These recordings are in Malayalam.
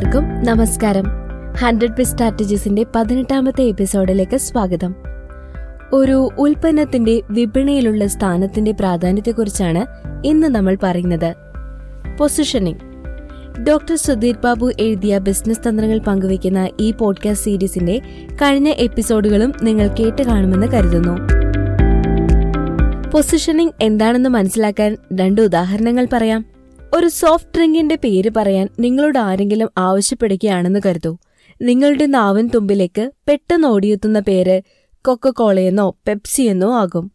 എല്ലാവർക്കും നമസ്കാരം. ഹൺഡ്രഡ് പി സ്ട്രാറ്റജീസിന്റെ പതിനെട്ടാമത്തെ എപ്പിസോഡിലേക്ക് സ്വാഗതം. ഒരു ഉൽപ്പന്നത്തിന്റെ വിപണിയിലുള്ള സ്ഥാനത്തിന്റെ പ്രാധാന്യത്തെക്കുറിച്ചാണ് ഇന്ന് നമ്മൾ പറയുന്നത്. പൊസിഷനിങ് ഡോക്ടർ സുധീർ ബാബു എഴുതിയ ബിസിനസ് തന്ത്രങ്ങൾ പങ്കുവയ്ക്കുന്ന ഈ പോഡ്കാസ്റ്റ് സീരീസിന്റെ കഴിഞ്ഞ എപ്പിസോഡുകളും നിങ്ങൾ കേട്ട് കാണുമെന്ന് കരുതുന്നു. പൊസിഷനിങ് എന്താണെന്ന് മനസ്സിലാക്കാൻ രണ്ട് ഉദാഹരണങ്ങൾ പറയാം. ഒരു സോഫ്റ്റ് ഡ്രിങ്കിന്റെ പേര് പറയാൻ നിങ്ങളോട് ആരെങ്കിലും ആവശ്യപ്പെടുകയാണെന്ന് കരുതൂ. നിങ്ങളുടെ നാവൻ തുമ്പിലേക്ക് പെട്ടെന്ന് ഓടിയെത്തുന്ന പേര് കൊക്കക്കോളയെന്നോ പെപ്സിയെന്നോ ആകും.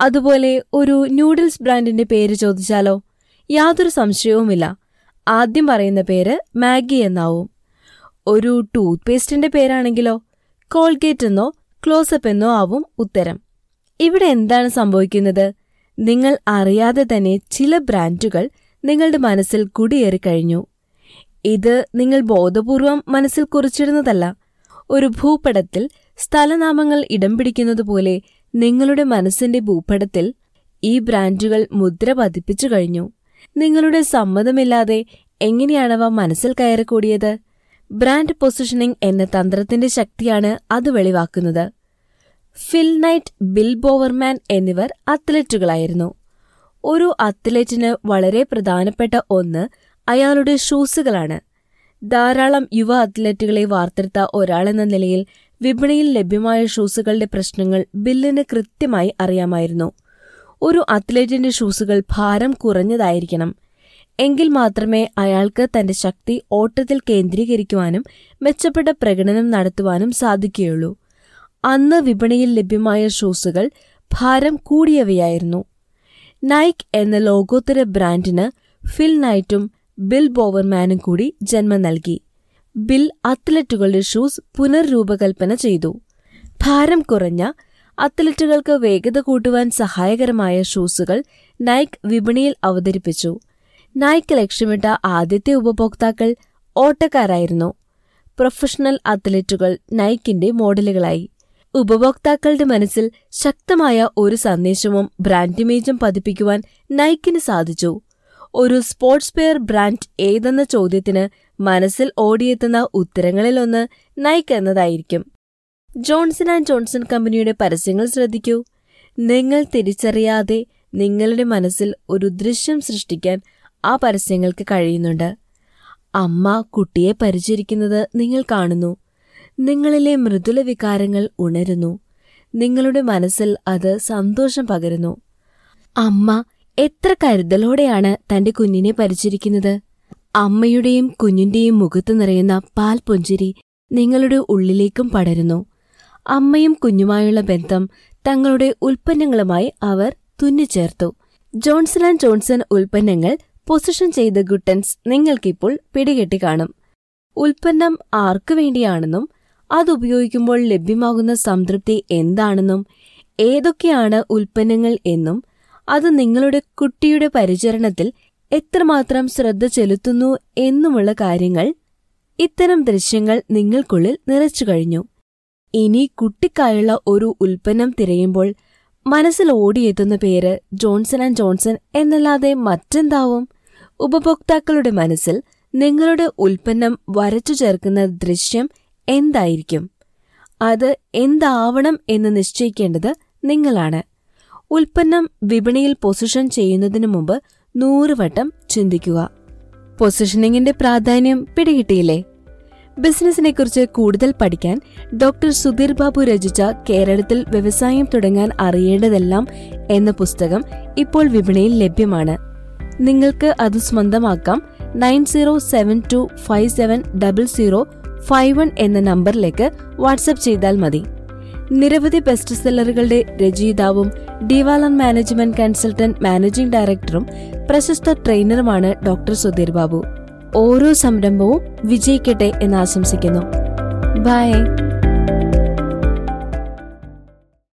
അതുപോലെ ഒരു നൂഡിൽസ് ബ്രാൻഡിന്റെ പേര് ചോദിച്ചാലോ? യാതൊരു സംശയവുമില്ല. ആദ്യം പറയുന്ന പേര് മാഗി എന്നാവും. ഒരു ടൂത്ത് പേസ്റ്റിന്റെ പേരാണെങ്കിലോ? കോൾഗേറ്റ് എന്നോ ക്ലോസപ്പ് എന്നോ ആവും ഉത്തരം. ഇവിടെ എന്താണ് സംഭവിക്കുന്നത്? നിങ്ങൾ അറിയാതെ തന്നെ ചില ബ്രാൻഡുകൾ നിങ്ങളുടെ മനസ്സിൽ കുടിയേറിക്കഴിഞ്ഞു ഇത് നിങ്ങൾ ബോധപൂർവം മനസ്സിൽ കുറിച്ചിരുന്നതല്ല ഒരു ഭൂപടത്തിൽ സ്ഥലനാമങ്ങൾ ഇടം പിടിക്കുന്നതുപോലെ നിങ്ങളുടെ മനസ്സിന്റെ ഭൂപടത്തിൽ ഈ ബ്രാൻഡുകൾ മുദ്ര പതിപ്പിച്ചു കഴിഞ്ഞു. നിങ്ങളുടെ സമ്മതമില്ലാതെ എങ്ങനെയാണവ മനസ്സിൽ കയറിക്കൂടിയത്? ബ്രാൻഡ് പൊസിഷനിംഗ് എന്ന തന്ത്രത്തിന്റെ ശക്തിയാണ് അത് വെളിവാക്കുന്നത്. ഫിൽ നൈറ്റ് ബിൽ ബോവർമാൻ എന്നിവർ അത്ലറ്റുകളായിരുന്നു. ഒരു അത്ലറ്റിന് വളരെ പ്രധാനപ്പെട്ട ഒന്ന് അയാളുടെ ഷൂസുകളാണ് ധാരാളം യുവ അത്ലറ്റുകളെ വാർത്തെടുത്ത ഒരാളെന്ന നിലയിൽ വിപണിയിൽ ലഭ്യമായ ഷൂസുകളുടെ പ്രശ്നങ്ങൾ ബില്ലിന് കൃത്യമായി അറിയാമായിരുന്നു. ഒരു അത്ലറ്റിന്റെ ഷൂസുകൾ ഭാരം കുറഞ്ഞതായിരിക്കണം. എങ്കിൽ മാത്രമേ അയാൾക്ക് തന്റെ ശക്തി ഓട്ടത്തിൽ കേന്ദ്രീകരിക്കുവാനും മെച്ചപ്പെട്ട പ്രകടനം നടത്തുവാനും സാധിക്കുകയുള്ളൂ. അന്ന് വിപണിയിൽ ലഭ്യമായ ഷൂസുകൾ ഭാരം കൂടിയവയായിരുന്നു. നൈക്ക് എന്ന ലോകോത്തര ബ്രാൻഡിന് ഫിൽ നൈറ്റും ബിൽ ബോവർമാനും കൂടി ജന്മം നൽകി. ബിൽ അത്ലറ്റുകളുടെ ഷൂസ് പുനർരൂപകൽപ്പന ചെയ്തു. ഭാരം കുറഞ്ഞ അത്ലറ്റുകൾക്ക് വേഗത കൂട്ടുവാൻ സഹായകരമായ ഷൂസുകൾ നൈക്ക് വിപണിയിൽ അവതരിപ്പിച്ചു. നൈക്ക് ലക്ഷ്യമിട്ട ആദ്യത്തെ ഉപഭോക്താക്കൾ ഓട്ടക്കാരായിരുന്നു. പ്രൊഫഷണൽ അത്ലറ്റുകൾ നൈക്കിന്റെ മോഡലുകളായി. ഉപഭോക്താക്കളുടെ മനസ്സിൽ ശക്തമായ ഒരു സന്ദേശവും ബ്രാൻഡ് ഇമേജും പതിപ്പിക്കുവാൻ നൈക്കിന് സാധിച്ചു. ഒരു സ്പോർട്സ് വെയർ ബ്രാൻഡ് ഏതെന്ന ചോദ്യത്തിന് മനസ്സിൽ ഓടിയെത്തുന്ന ഉത്തരങ്ങളിലൊന്ന് നൈക്ക് എന്നതായിരിക്കും. ജോൺസൺ ആൻഡ് ജോൺസൺ കമ്പനിയുടെ പരസ്യങ്ങൾ ശ്രദ്ധിക്കൂ. നിങ്ങൾ തിരിച്ചറിയാതെ നിങ്ങളുടെ മനസ്സിൽ ഒരു ദൃശ്യം സൃഷ്ടിക്കാൻ ആ പരസ്യങ്ങൾക്ക് കഴിയുന്നുണ്ട്. അമ്മ കുട്ടിയെ പരിചരിക്കുന്നത് നിങ്ങൾ കാണുന്നു. നിങ്ങളിലെ മൃദുല വികാരങ്ങൾ ഉണരുന്നു. നിങ്ങളുടെ മനസ്സിൽ അത് സന്തോഷം പകരുന്നു. അമ്മ എത്ര കരുതലോടെയാണ് തന്റെ കുഞ്ഞിനെ പരിചരിക്കുന്നത്. അമ്മയുടെയും കുഞ്ഞിന്റെയും മുഖത്ത് നിറയുന്ന പാൽ പുഞ്ചിരി നിങ്ങളുടെ ഉള്ളിലേക്കും പടരുന്നു. അമ്മയും കുഞ്ഞുമായുള്ള ബന്ധം തങ്ങളുടെ ഉൽപ്പന്നങ്ങളുമായി അവർ തുന്നിച്ചേർത്തു. ജോൺസൺ ആൻഡ് ജോൺസൺ ഉൽപ്പന്നങ്ങൾ പൊസിഷൻ ചെയ്ത ഗുട്ടൻസ് നിങ്ങൾക്കിപ്പോൾ പിടികെട്ടി കാണും. ഉൽപ്പന്നം ആർക്കു വേണ്ടിയാണെന്നും അതുപയോഗിക്കുമ്പോൾ ലഭ്യമാകുന്ന സംതൃപ്തി എന്താണെന്നും ഏതൊക്കെയാണ് ഉൽപ്പന്നങ്ങൾ എന്നും അത് നിങ്ങളുടെ കുട്ടിയുടെ പരിചരണത്തിൽ എത്രമാത്രം ശ്രദ്ധ ചെലുത്തുന്നു എന്നുമുള്ള കാര്യങ്ങൾ ഇത്തരം ദൃശ്യങ്ങൾ നിങ്ങൾക്കുള്ളിൽ നിറച്ചു കഴിഞ്ഞു. ഇനി കുട്ടിക്കായുള്ള ഒരു ഉൽപ്പന്നം തിരയുമ്പോൾ മനസ്സിൽ ഓടിയെത്തുന്ന പേര് ജോൺസൺ ആൻഡ് ജോൺസൺ എന്നല്ലാതെ മറ്റെന്താവും? ഉപഭോക്താക്കളുടെ മനസ്സിൽ നിങ്ങളുടെ ഉൽപ്പന്നം വരച്ചു ചേർക്കുന്ന ദൃശ്യം എന്തായിരിക്കും? അത് എന്താവണം എന്ന് നിശ്ചയിക്കേണ്ടത് നിങ്ങളാണ്. ഉൽപ്പന്നം വിപണിയിൽ പൊസിഷൻ ചെയ്യുന്നതിനു മുമ്പ് നൂറുവട്ടം ചിന്തിക്കുക. പൊസിഷനിങ്ങിന്റെ പ്രാധാന്യം പിടികിട്ടിയില്ലേ? ബിസിനസിനെ കുറിച്ച് കൂടുതൽ പഠിക്കാൻ ഡോക്ടർ സുധീർ ബാബു രചിച്ച കേരളത്തിൽ വ്യവസായം തുടങ്ങാൻ അറിയേണ്ടതെല്ലാം എന്ന പുസ്തകം ഇപ്പോൾ വിപണിയിൽ ലഭ്യമാണ്. നിങ്ങൾക്ക് അത് സ്വന്തമാക്കാം. Nine zero seven two five seven double zero five one എന്ന നമ്പറിലേക്ക് വാട്സപ്പ് ചെയ്താൽ മതി. നിരവധി ബെസ്റ്റ് സെല്ലറുകളുടെ രചയിതാവും ഡിവാലൻ മാനേജ്മെന്റ് കൺസൾട്ടന്റ് മാനേജിംഗ് ഡയറക്ടറും പ്രശസ്ത ട്രെയിനറുമാണ് ഡോക്ടർ സുധീർ ബാബു. ഓരോ സംരംഭവും വിജയിക്കട്ടെ എന്ന് ആശംസിക്കുന്നു. ബൈ.